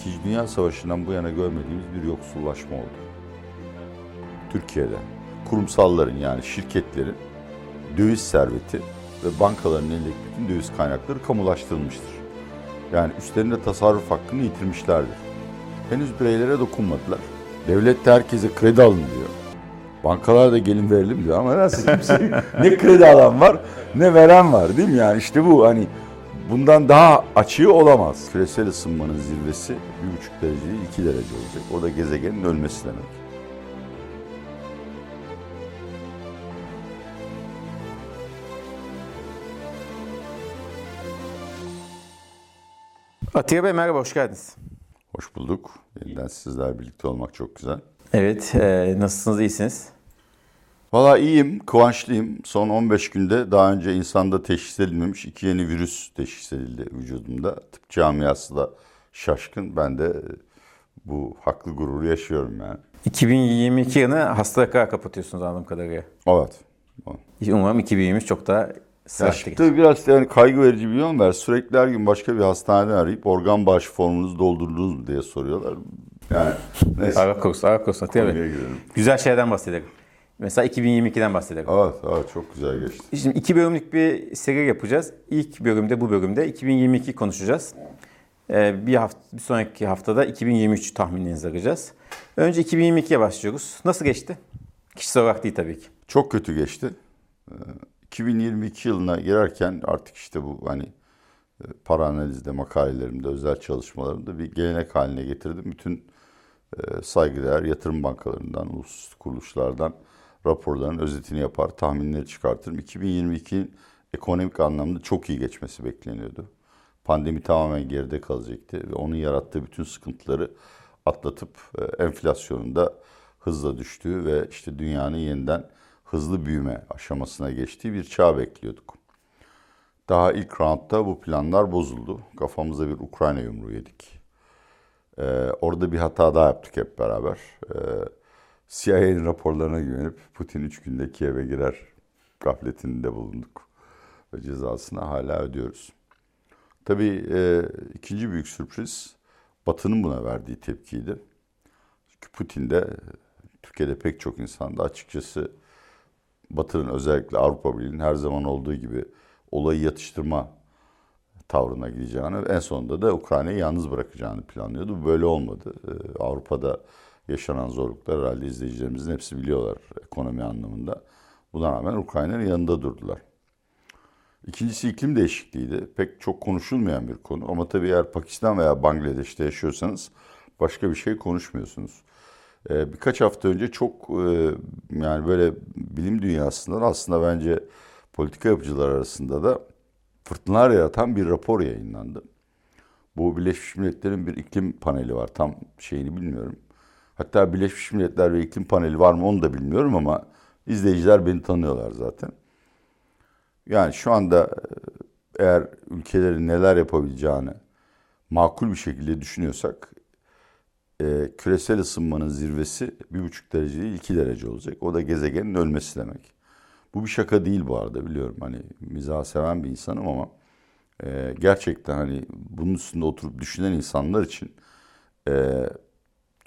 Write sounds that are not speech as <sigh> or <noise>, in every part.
İkinci Dünya Savaşı'ndan bu yana görmediğimiz bir yoksullaşma oldu. Türkiye'de kurumsalların yani şirketlerin döviz serveti ve bankaların elindeki bütün döviz kaynakları kamulaştırılmıştır. Yani üstlerinde tasarruf hakkını yitirmişlerdir. Henüz bireylere dokunmadılar. Devlet de herkese kredi alın diyor. Bankalar da gelin verelim diyor ama nasıl kimse <laughs> ne kredi alan var ne veren var değil mi yani işte bu hani bundan daha açığı olamaz. Küresel ısınmanın zirvesi bir buçuk derece değil iki derece olacak. O da gezegenin ölmesi demek. Atiye Bey merhaba, hoş geldiniz. Hoş bulduk. Yeniden sizler birlikte olmak çok güzel. Evet, e, nasılsınız, iyisiniz? Valla iyiyim, kıvançlıyım. Son 15 günde daha önce insanda teşhis edilmemiş iki yeni virüs teşhis edildi vücudumda. Tıp camiası da şaşkın. Ben de bu haklı gururu yaşıyorum yani. 2022 yılını hastalıklara kapatıyorsunuz anladığım kadarıyla. Evet. Umarım 2023 çok daha geçer. tabii biraz yani kaygı verici bir yön var. Sürekli her gün başka bir hastaneden arayıp organ bağışı formunuzu doldurdunuz mu diye soruyorlar. Yani neyse. Atiye Bey. Konuya girelim. Güzel şeylerden bahsedelim. Mesela 2022'den bahsedelim. Evet, evet çok güzel geçti. Şimdi iki bölümlük bir seri yapacağız. İlk bölümde bu bölümde 2022 konuşacağız. Ee, bir, hafta, bir sonraki haftada 2023 tahminlerinizi alacağız. Önce 2022'ye başlıyoruz. Nasıl geçti? Kişisel olarak değil tabii ki. Çok kötü geçti. Ee, 2022 yılına girerken artık işte bu hani e, para analizde, makalelerimde, özel çalışmalarımda bir gelenek haline getirdim. Bütün e, saygıdeğer yatırım bankalarından, uluslararası kuruluşlardan raporların özetini yapar, tahminleri çıkartırım. 2022'nin ekonomik anlamda çok iyi geçmesi bekleniyordu. Pandemi tamamen geride kalacaktı ve onun yarattığı bütün sıkıntıları atlatıp e, enflasyonun da hızla düştüğü ve işte dünyanın yeniden hızlı büyüme aşamasına geçtiği bir çağ bekliyorduk. Daha ilk roundda bu planlar bozuldu. Kafamıza bir Ukrayna yumruğu yedik. Ee, orada bir hata daha yaptık hep beraber. Ee, CIA'nin raporlarına güvenip Putin 3 günde Kiev'e girer gafletinde bulunduk. Ve cezasını hala ödüyoruz. Tabii e, ikinci büyük sürpriz Batı'nın buna verdiği tepkiydi. Çünkü Putin de Türkiye'de pek çok insan da açıkçası Batı'nın özellikle Avrupa Birliği'nin her zaman olduğu gibi olayı yatıştırma tavrına gideceğini en sonunda da Ukrayna'yı yalnız bırakacağını planlıyordu. Böyle olmadı. Ee, Avrupa'da yaşanan zorluklar herhalde izleyicilerimizin hepsi biliyorlar ekonomi anlamında. Buna rağmen Ukrayna'nın yanında durdular. İkincisi iklim değişikliğiydi. Pek çok konuşulmayan bir konu ama tabii eğer Pakistan veya Bangladeş'te yaşıyorsanız başka bir şey konuşmuyorsunuz. Ee, birkaç hafta önce çok e, yani böyle bilim dünyasından aslında bence politika yapıcılar arasında da fırtınalar yaratan bir rapor yayınlandı. Bu Birleşmiş Milletler'in bir iklim paneli var. Tam şeyini bilmiyorum. Hatta Birleşmiş Milletler ve iklim paneli var mı onu da bilmiyorum ama izleyiciler beni tanıyorlar zaten. Yani şu anda e, eğer ülkelerin neler yapabileceğini makul bir şekilde düşünüyorsak e, küresel ısınmanın zirvesi bir buçuk derece değil iki derece olacak. O da gezegenin ölmesi demek. Bu bir şaka değil bu arada biliyorum. Hani mizah seven bir insanım ama e, gerçekten hani bunun üstünde oturup düşünen insanlar için e,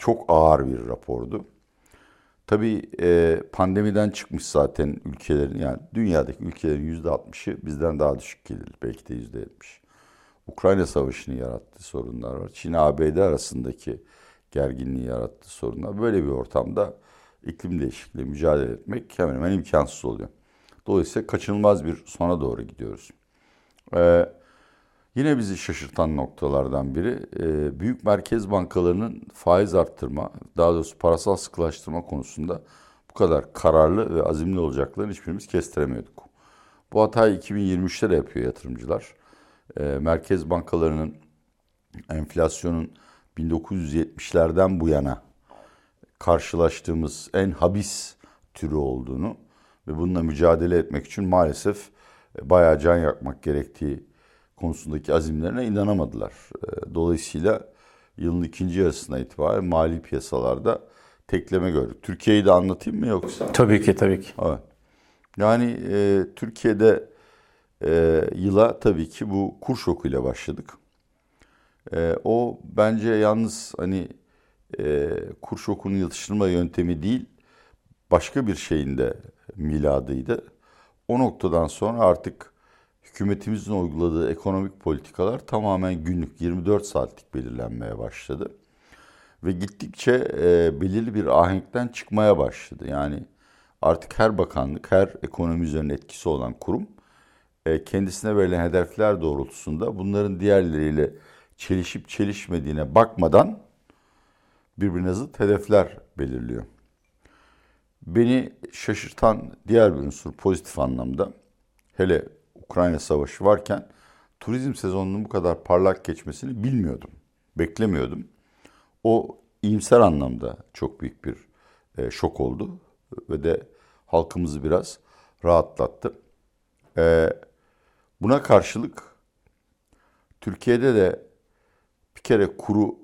çok ağır bir rapordu. Tabii e, pandemiden çıkmış zaten ülkelerin yani dünyadaki ülkelerin yüzde altmışı bizden daha düşük gelir. Belki de yüzde yetmiş. Ukrayna Savaşı'nın yarattığı sorunlar var. Çin ABD arasındaki gerginliği yarattığı sorunlar. Böyle bir ortamda iklim değişikliği mücadele etmek hemen hemen imkansız oluyor. Dolayısıyla kaçınılmaz bir sona doğru gidiyoruz. Ee, yine bizi şaşırtan noktalardan biri e, büyük merkez bankalarının faiz arttırma, daha doğrusu parasal sıkılaştırma konusunda bu kadar kararlı ve azimli olacaklarını hiçbirimiz kestiremiyorduk. Bu hatayı 2023'te de yapıyor yatırımcılar. E, merkez bankalarının enflasyonun 1970'lerden bu yana karşılaştığımız en habis türü olduğunu ve bununla mücadele etmek için maalesef e, bayağı can yakmak gerektiği konusundaki azimlerine inanamadılar. E, dolayısıyla yılın ikinci yarısına itibaren mali piyasalarda tekleme gördük. Türkiye'yi de anlatayım mı yoksa? Tabii ki, tabii ki. Evet. Yani e, Türkiye'de e, yıla tabii ki bu kur şokuyla başladık. E, o bence yalnız hani e, kur şokunu yatıştırma yöntemi değil, başka bir şeyin de miladıydı. O noktadan sonra artık hükümetimizin uyguladığı ekonomik politikalar tamamen günlük 24 saatlik belirlenmeye başladı. Ve gittikçe e, belirli bir ahenkten çıkmaya başladı. Yani artık her bakanlık, her ekonomi üzerine etkisi olan kurum e, kendisine verilen hedefler doğrultusunda bunların diğerleriyle çelişip çelişmediğine bakmadan birbirine zıt hedefler belirliyor. Beni şaşırtan diğer bir unsur pozitif anlamda hele Ukrayna Savaşı varken turizm sezonunun bu kadar parlak geçmesini bilmiyordum. Beklemiyordum. O iyimser anlamda çok büyük bir e, şok oldu ve de halkımızı biraz rahatlattı. E, buna karşılık Türkiye'de de bir kere kuru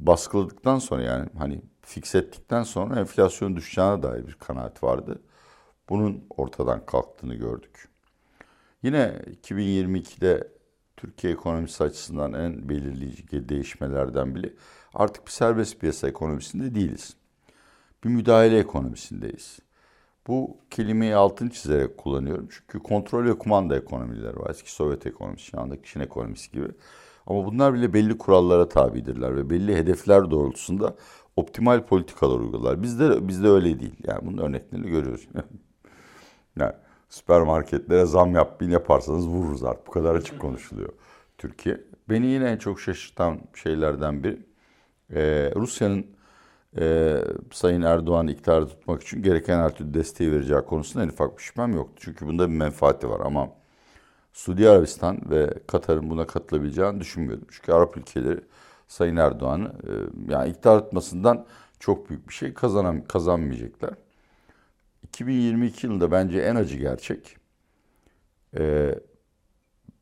baskıladıktan sonra yani hani fix ettikten sonra enflasyon düşeceğine dair bir kanaat vardı. Bunun ortadan kalktığını gördük. Yine 2022'de Türkiye ekonomisi açısından en belirleyici değişmelerden biri artık bir serbest piyasa ekonomisinde değiliz. Bir müdahale ekonomisindeyiz. Bu kelimeyi altın çizerek kullanıyorum. Çünkü kontrol ve kumanda ekonomileri var. Eski Sovyet ekonomisi, şu andaki Çin ekonomisi gibi. Ama bunlar bile belli kurallara tabidirler ve belli hedefler doğrultusunda optimal politikalar uygular. Bizde bizde öyle değil. Yani bunun örneklerini görüyoruz. <laughs> yani süpermarketlere zam yapmayın yaparsanız vururuz artık. Bu kadar açık konuşuluyor Türkiye. Beni yine en çok şaşırtan şeylerden biri e, Rusya'nın e, Sayın Erdoğan'ı iktidarda tutmak için gereken her türlü desteği vereceği konusunda en ufak bir şüphem yoktu. Çünkü bunda bir menfaati var ama Suudi Arabistan ve Katar'ın buna katılabileceğini düşünmüyordum. Çünkü Arap ülkeleri Sayın Erdoğan'ı e, yani iktidar tutmasından çok büyük bir şey kazanam kazanmayacaklar. 2022 yılında bence en acı gerçek e,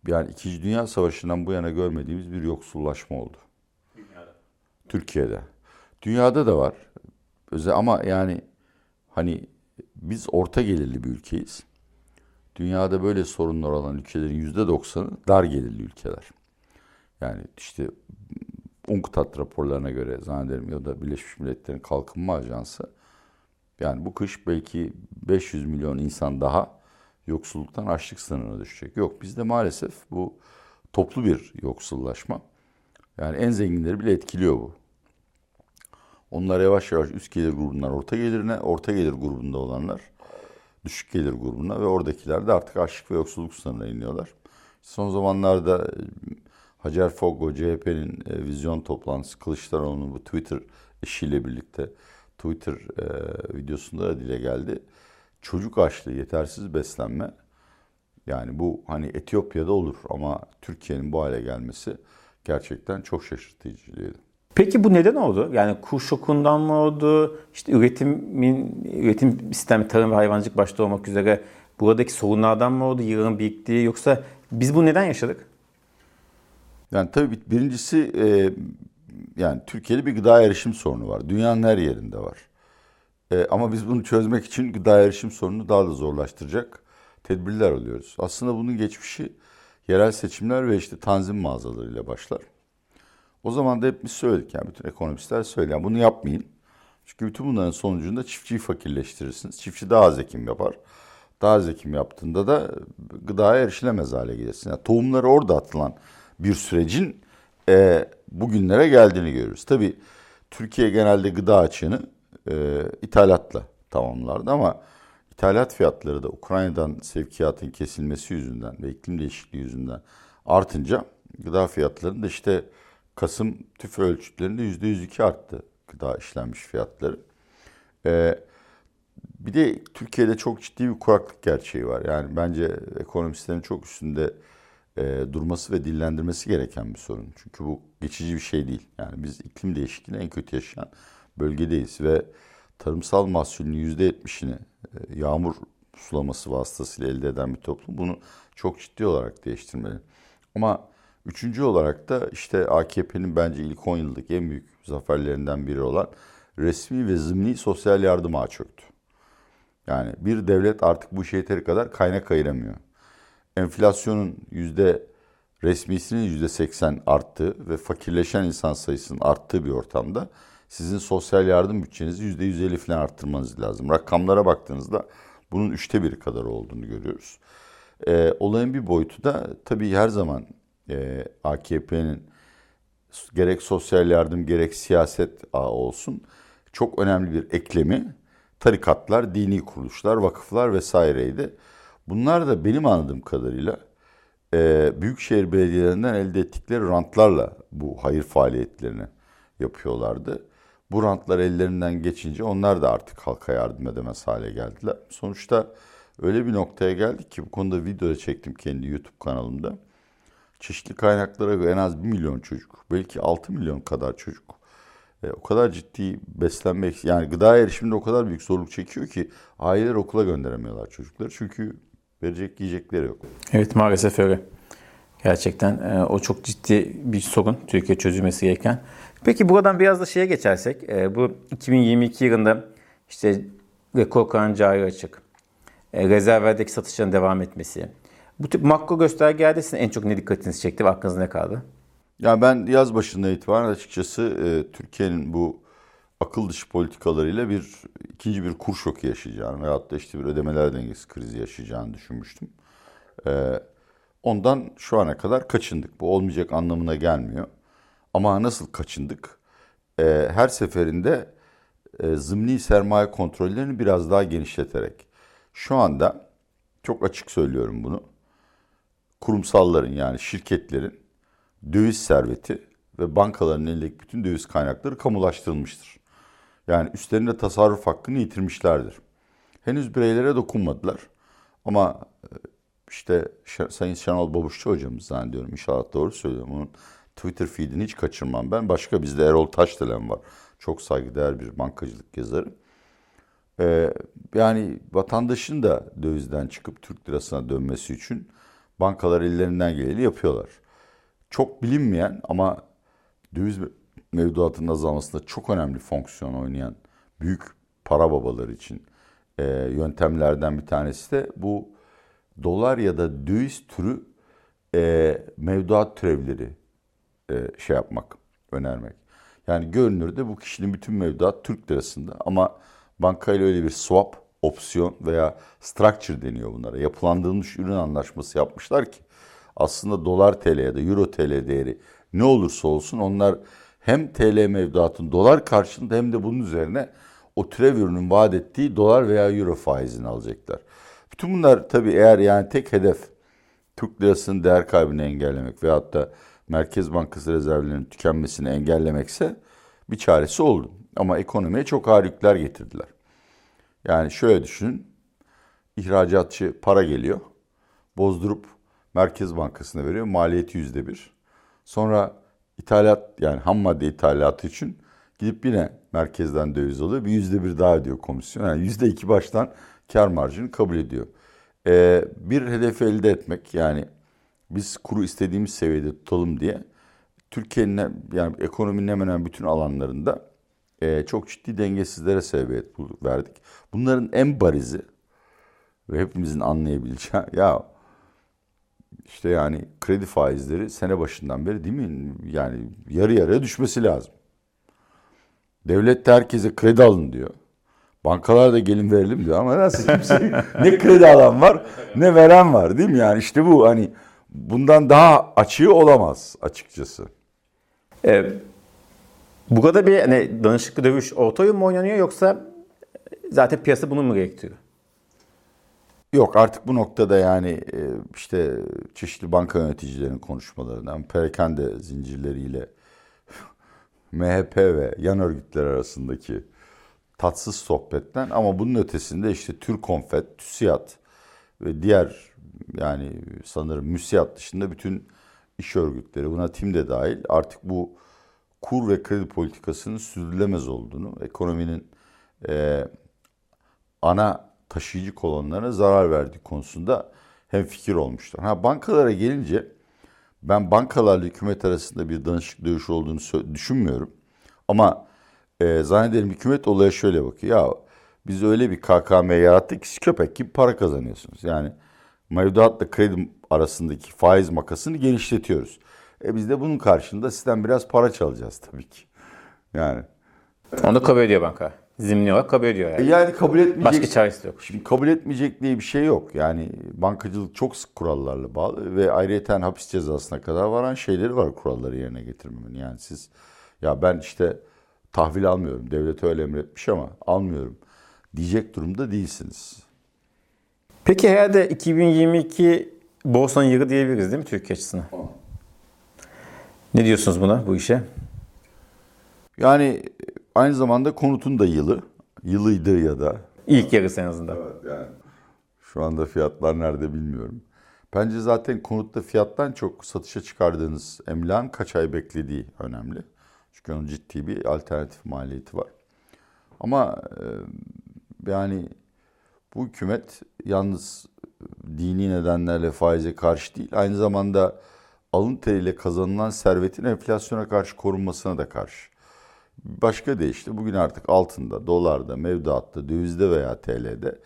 yani İkinci Dünya Savaşı'ndan bu yana görmediğimiz bir yoksullaşma oldu. Dünyada. Türkiye'de. Dünyada da var. Özel ama yani hani biz orta gelirli bir ülkeyiz. Dünyada böyle sorunlar olan ülkelerin yüzde doksanı dar gelirli ülkeler. Yani işte UNCTAD raporlarına göre zannederim ya da Birleşmiş Milletler'in Kalkınma Ajansı yani bu kış belki 500 milyon insan daha yoksulluktan açlık sınırına düşecek. Yok bizde maalesef bu toplu bir yoksullaşma. Yani en zenginleri bile etkiliyor bu. Onlar yavaş yavaş üst gelir grubundan orta gelirine, orta gelir grubunda olanlar düşük gelir grubuna ve oradakiler de artık açlık ve yoksulluk sınırına iniyorlar. Son zamanlarda e, Hacer Fogo, CHP'nin e, vizyon toplantısı Kılıçdaroğlu'nun bu Twitter işiyle birlikte Twitter e, videosunda da dile geldi. Çocuk açlığı, yetersiz beslenme. Yani bu hani Etiyopya'da olur ama Türkiye'nin bu hale gelmesi gerçekten çok şaşırtıcıydı. Peki bu neden oldu? Yani kur şokundan mı oldu? İşte üretimin üretim sistemi tarım ve hayvancılık başta olmak üzere buradaki sorunlardan mı oldu? Yığın biriktiği yoksa biz bu neden yaşadık? Yani tabii birincisi e, yani Türkiye'de bir gıda erişim sorunu var. Dünyanın her yerinde var. E, ama biz bunu çözmek için gıda erişim sorununu daha da zorlaştıracak tedbirler alıyoruz. Aslında bunun geçmişi yerel seçimler ve işte tanzim mağazalarıyla başlar. O zaman da hep biz söyledik yani bütün ekonomistler söylüyor. Yani bunu yapmayın. Çünkü bütün bunların sonucunda çiftçiyi fakirleştirirsiniz. Çiftçi daha az ekim yapar. Daha az ekim yaptığında da gıdaya erişilemez hale gelirsin. Yani tohumları orada atılan bir sürecin e, bugünlere geldiğini görüyoruz. Tabii Türkiye genelde gıda açığını e, ithalatla tamamlardı ama ithalat fiyatları da Ukrayna'dan sevkiyatın kesilmesi yüzünden ve iklim değişikliği yüzünden artınca gıda fiyatlarında işte Kasım tüfe ölçütlerinde yüzde yüz iki arttı gıda işlenmiş fiyatları. Ee, bir de Türkiye'de çok ciddi bir kuraklık gerçeği var. Yani bence ekonomistlerin çok üstünde e, durması ve dillendirmesi gereken bir sorun. Çünkü bu geçici bir şey değil. Yani biz iklim değişikliğini en kötü yaşayan bölgedeyiz ve tarımsal yüzde yetmişini e, yağmur sulaması vasıtasıyla elde eden bir toplum bunu çok ciddi olarak değiştirmeli. Ama Üçüncü olarak da işte AKP'nin bence ilk 10 yıllık en büyük zaferlerinden biri olan resmi ve zımni sosyal yardım ağı çöktü. Yani bir devlet artık bu işe yeteri kadar kaynak ayıramıyor. Enflasyonun yüzde resmisinin %80 arttığı ve fakirleşen insan sayısının arttığı bir ortamda sizin sosyal yardım bütçenizi %150 falan arttırmanız lazım. Rakamlara baktığınızda bunun üçte biri kadar olduğunu görüyoruz. E, olayın bir boyutu da tabii her zaman e, AKP'nin gerek sosyal yardım gerek siyaset ağı olsun çok önemli bir eklemi tarikatlar, dini kuruluşlar, vakıflar vesaireydi. Bunlar da benim anladığım kadarıyla e, büyükşehir belediyelerinden elde ettikleri rantlarla bu hayır faaliyetlerini yapıyorlardı. Bu rantlar ellerinden geçince onlar da artık halka yardım edemez hale geldiler. Sonuçta öyle bir noktaya geldik ki bu konuda video çektim kendi YouTube kanalımda. Çeşitli kaynaklara göre en az 1 milyon çocuk, belki 6 milyon kadar çocuk e, o kadar ciddi beslenmek yani gıda erişiminde o kadar büyük zorluk çekiyor ki aileler okula gönderemiyorlar çocukları. Çünkü verecek yiyecekleri yok. Evet maalesef öyle. Gerçekten e, o çok ciddi bir sorun Türkiye çözülmesi gereken. Peki buradan biraz da şeye geçersek e, bu 2022 yılında işte rekor kalan cari açık, e, rezervlerdeki satışların devam etmesi. Bu tip makro göstergelerde sizin en çok ne dikkatinizi çekti ve aklınızda ne kaldı? Ya ben yaz başında itibaren açıkçası e, Türkiye'nin bu akıl dışı politikalarıyla bir ikinci bir kur şoku yaşayacağını veyahut da işte bir ödemeler dengesi krizi yaşayacağını düşünmüştüm. E, ondan şu ana kadar kaçındık. Bu olmayacak anlamına gelmiyor. Ama nasıl kaçındık? E, her seferinde e, zımni sermaye kontrollerini biraz daha genişleterek. Şu anda çok açık söylüyorum bunu. Kurumsalların yani şirketlerin döviz serveti ve bankaların elindeki bütün döviz kaynakları kamulaştırılmıştır. Yani üstlerinde tasarruf hakkını yitirmişlerdir. Henüz bireylere dokunmadılar. Ama e, işte Sayın Şenol Babuşçu hocamız zannediyorum inşallah doğru söylüyorum. Onun Twitter feedini hiç kaçırmam ben. Başka bizde Erol Taşdelen var. Çok saygıdeğer bir bankacılık yazarı. Ee, yani vatandaşın da dövizden çıkıp Türk lirasına dönmesi için bankalar ellerinden geleni yapıyorlar çok bilinmeyen ama döviz mevduatının azalmasında çok önemli fonksiyon oynayan büyük para babaları için e, yöntemlerden bir tanesi de bu dolar ya da döviz türü e, mevduat türevleri e, şey yapmak, önermek. Yani görünürde bu kişinin bütün mevduat Türk lirasında ama bankayla öyle bir swap, opsiyon veya structure deniyor bunlara. Yapılandırılmış ürün anlaşması yapmışlar ki aslında dolar TL ya da euro TL değeri ne olursa olsun onlar hem TL mevduatın dolar karşılığında hem de bunun üzerine o türev ürünün vaat ettiği dolar veya euro faizini alacaklar. Bütün bunlar tabii eğer yani tek hedef Türk lirasının değer kaybını engellemek veyahut da Merkez Bankası rezervlerinin tükenmesini engellemekse bir çaresi oldu. Ama ekonomiye çok ağır yükler getirdiler. Yani şöyle düşünün. İhracatçı para geliyor. Bozdurup Merkez Bankası'na veriyor. Maliyeti yüzde bir. Sonra ithalat yani ham madde ithalatı için gidip yine merkezden döviz alıyor. Bir yüzde bir daha ödüyor komisyon. Yani yüzde iki baştan kar marjını kabul ediyor. Ee, bir hedefi elde etmek yani biz kuru istediğimiz seviyede tutalım diye Türkiye'nin yani ekonominin hemen hemen bütün alanlarında e, çok ciddi dengesizlere sebebiyet verdik. Bunların en barizi ve hepimizin anlayabileceği <laughs> ya işte yani kredi faizleri sene başından beri değil mi? Yani yarı yarıya düşmesi lazım. Devlet de herkese kredi alın diyor. Bankalar da gelin verelim diyor ama nasıl kimse ne kredi alan var ne veren var değil mi? Yani işte bu hani bundan daha açığı olamaz açıkçası. Ee, bu kadar bir hani danışıklı dövüş orta oyun mu oynanıyor yoksa zaten piyasa bunu mu gerektiriyor? Yok artık bu noktada yani e, işte çeşitli banka yöneticilerinin konuşmalarından, perakende zincirleriyle <laughs> MHP ve yan örgütler arasındaki tatsız sohbetten ama bunun ötesinde işte Türkonfet, TÜSİAD ve diğer yani sanırım MÜSİAD dışında bütün iş örgütleri buna TİM de dahil artık bu kur ve kredi politikasının sürdürülemez olduğunu, ekonominin e, ana taşıyıcı kolonlarına zarar verdiği konusunda hem fikir olmuşlar. Ha bankalara gelince ben bankalarla hükümet arasında bir danışıklı dövüş olduğunu düşünmüyorum. Ama e, zannederim hükümet olaya şöyle bakıyor. Ya biz öyle bir KKM yarattık ki köpek gibi para kazanıyorsunuz. Yani mevduatla kredi arasındaki faiz makasını genişletiyoruz. E biz de bunun karşılığında sistem biraz para çalacağız tabii ki. Yani Onu kabul ediyor banka. Zimni olarak kabul ediyor e yani. yani kabul etmeyecek Başka çaresi yok. Şimdi kabul etmeyecek diye bir şey yok. Yani bankacılık çok sık kurallarla bağlı ve ayrıyeten hapis cezasına kadar varan şeyleri var kuralları yerine getirmemin. Yani siz ya ben işte tahvil almıyorum. Devlet öyle emretmiş ama almıyorum diyecek durumda değilsiniz. Peki herhalde 2022 borsanın yılı diyebiliriz değil mi Türkiye açısından? Ne diyorsunuz buna, bu işe? Yani aynı zamanda konutun da yılı. Yılıydı ya da. İlk yarısı en azından. yani. Şu anda fiyatlar nerede bilmiyorum. Bence zaten konutta fiyattan çok satışa çıkardığınız emlakın kaç ay beklediği önemli. Çünkü onun ciddi bir alternatif maliyeti var. Ama e, yani bu hükümet yalnız dini nedenlerle faize karşı değil, aynı zamanda alın teriyle kazanılan servetin enflasyona karşı korunmasına da karşı. Başka deyişle bugün artık altında, dolarda, mevduatta, dövizde veya TL'de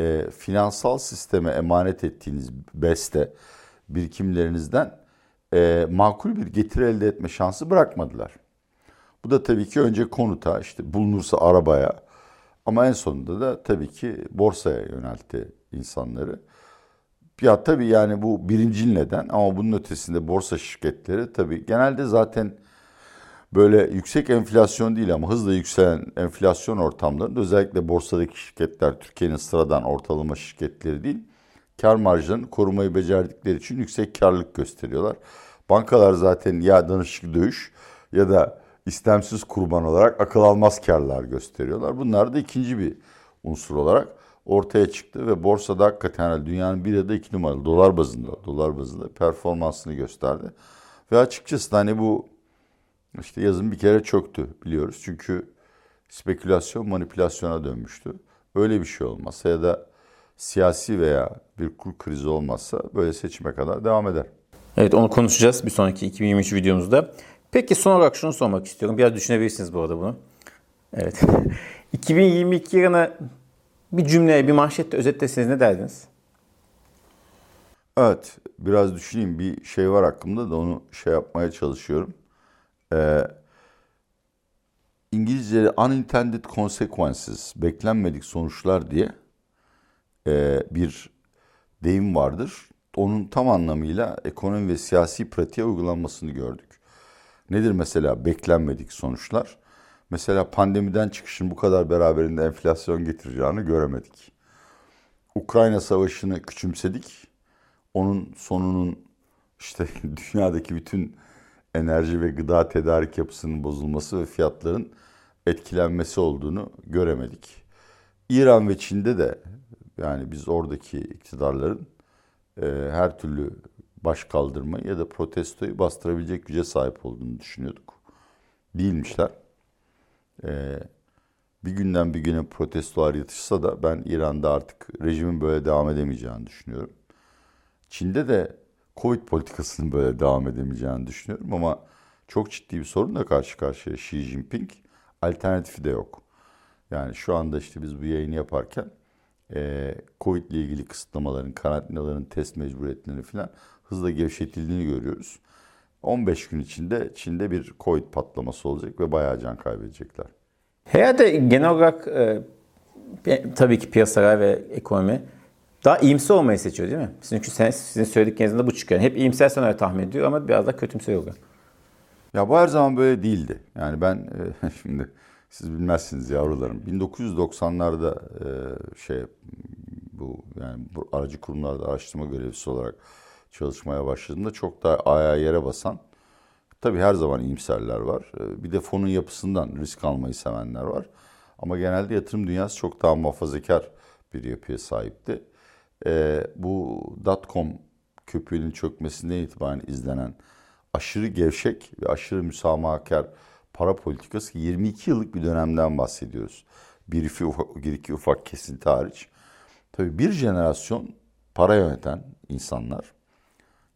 e, finansal sisteme emanet ettiğiniz beste birikimlerinizden e, makul bir getiri elde etme şansı bırakmadılar. Bu da tabii ki önce konuta, işte bulunursa arabaya ama en sonunda da tabii ki borsaya yöneltti insanları. Ya tabii yani bu birinci neden ama bunun ötesinde borsa şirketleri tabii genelde zaten böyle yüksek enflasyon değil ama hızla yükselen enflasyon ortamlarında özellikle borsadaki şirketler Türkiye'nin sıradan ortalama şirketleri değil kar marjlarını korumayı becerdikleri için yüksek karlılık gösteriyorlar. Bankalar zaten ya danışık dövüş ya da istemsiz kurban olarak akıl almaz karlar gösteriyorlar. Bunlar da ikinci bir unsur olarak ortaya çıktı ve borsada hakikaten dünyanın bir ya da iki numaralı dolar bazında dolar bazında performansını gösterdi. Ve açıkçası hani bu işte yazın bir kere çöktü biliyoruz. Çünkü spekülasyon manipülasyona dönmüştü. Öyle bir şey olmazsa ya da siyasi veya bir kur krizi olmazsa böyle seçime kadar devam eder. Evet onu konuşacağız bir sonraki 2023 videomuzda. Peki son olarak şunu sormak istiyorum. Biraz düşünebilirsiniz bu arada bunu. Evet. <laughs> 2022 yılını bir cümleye, bir manşetle özetleseniz ne derdiniz? Evet, biraz düşüneyim. Bir şey var aklımda da onu şey yapmaya çalışıyorum. Ee, İngilizce'de unintended consequences, beklenmedik sonuçlar diye e, bir deyim vardır. Onun tam anlamıyla ekonomi ve siyasi pratiğe uygulanmasını gördük. Nedir mesela beklenmedik sonuçlar? Mesela pandemiden çıkışın bu kadar beraberinde enflasyon getireceğini göremedik. Ukrayna Savaşı'nı küçümsedik. Onun sonunun işte <laughs> dünyadaki bütün enerji ve gıda tedarik yapısının bozulması ve fiyatların etkilenmesi olduğunu göremedik. İran ve Çin'de de yani biz oradaki iktidarların e, her türlü baş kaldırmayı ya da protestoyu bastırabilecek güce sahip olduğunu düşünüyorduk. Değilmişler. E, bir günden bir güne protestolar yatışsa da ben İran'da artık rejimin böyle devam edemeyeceğini düşünüyorum. Çin'de de Covid politikasının böyle devam edemeyeceğini düşünüyorum ama çok ciddi bir sorunla karşı karşıya Xi Jinping. Alternatifi de yok. Yani şu anda işte biz bu yayını yaparken e, Covid ile ilgili kısıtlamaların, karantinaların, test mecburiyetlerini falan hızla gevşetildiğini görüyoruz. 15 gün içinde Çin'de bir Covid patlaması olacak ve bayağı can kaybedecekler. Herhalde genel olarak e, tabii ki piyasalar ve ekonomi daha iyimser olmayı seçiyor değil mi? Çünkü sen, sizin söylediklerinizde bu çıkıyor. Hep iyimser senaryo tahmin ediyor ama biraz da kötümser oluyor. Ya bu her zaman böyle değildi. Yani ben e, <laughs> şimdi siz bilmezsiniz yavrularım. 1990'larda e, şey bu yani bu aracı kurumlarda araştırma görevlisi olarak çalışmaya başladığımda çok daha ayağa yere basan tabii her zaman iyimserler var. E, bir de fonun yapısından risk almayı sevenler var. Ama genelde yatırım dünyası çok daha muhafazakar bir yapıya sahipti. E, bu dotcom köpüğünün çökmesinden itibaren izlenen aşırı gevşek ve aşırı müsamahakar para politikası 22 yıllık bir dönemden bahsediyoruz. Bir iki ufak, bir iki ufak kesinti hariç. Tabii bir jenerasyon para yöneten insanlar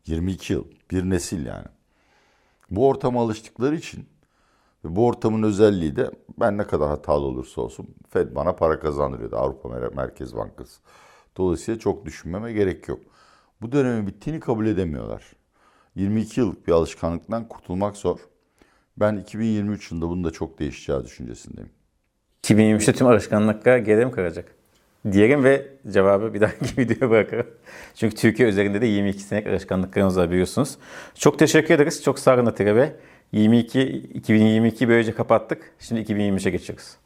22 yıl bir nesil yani. Bu ortama alıştıkları için ve bu ortamın özelliği de ben ne kadar hatalı olursa olsun Fed bana para kazandırıyordu Avrupa Merkez Bankası. Dolayısıyla çok düşünmeme gerek yok. bu dönemin bittiğini kabul edemiyorlar. 22 yıllık bir alışkanlıktan kurtulmak zor. Ben 2023 yılında bunun da çok değişeceği düşüncesindeyim. 2023'te tüm alışkanlıklar geride mi kalacak? Diyelim ve cevabı bir dahaki <laughs> videoya bırakalım. Çünkü Türkiye üzerinde de 22 senelik alışkanlıklarımız var biliyorsunuz. Çok teşekkür ederiz. Çok sağ olun Atilla Bey. 22, 2022 böylece kapattık. Şimdi 2023'e geçiyoruz.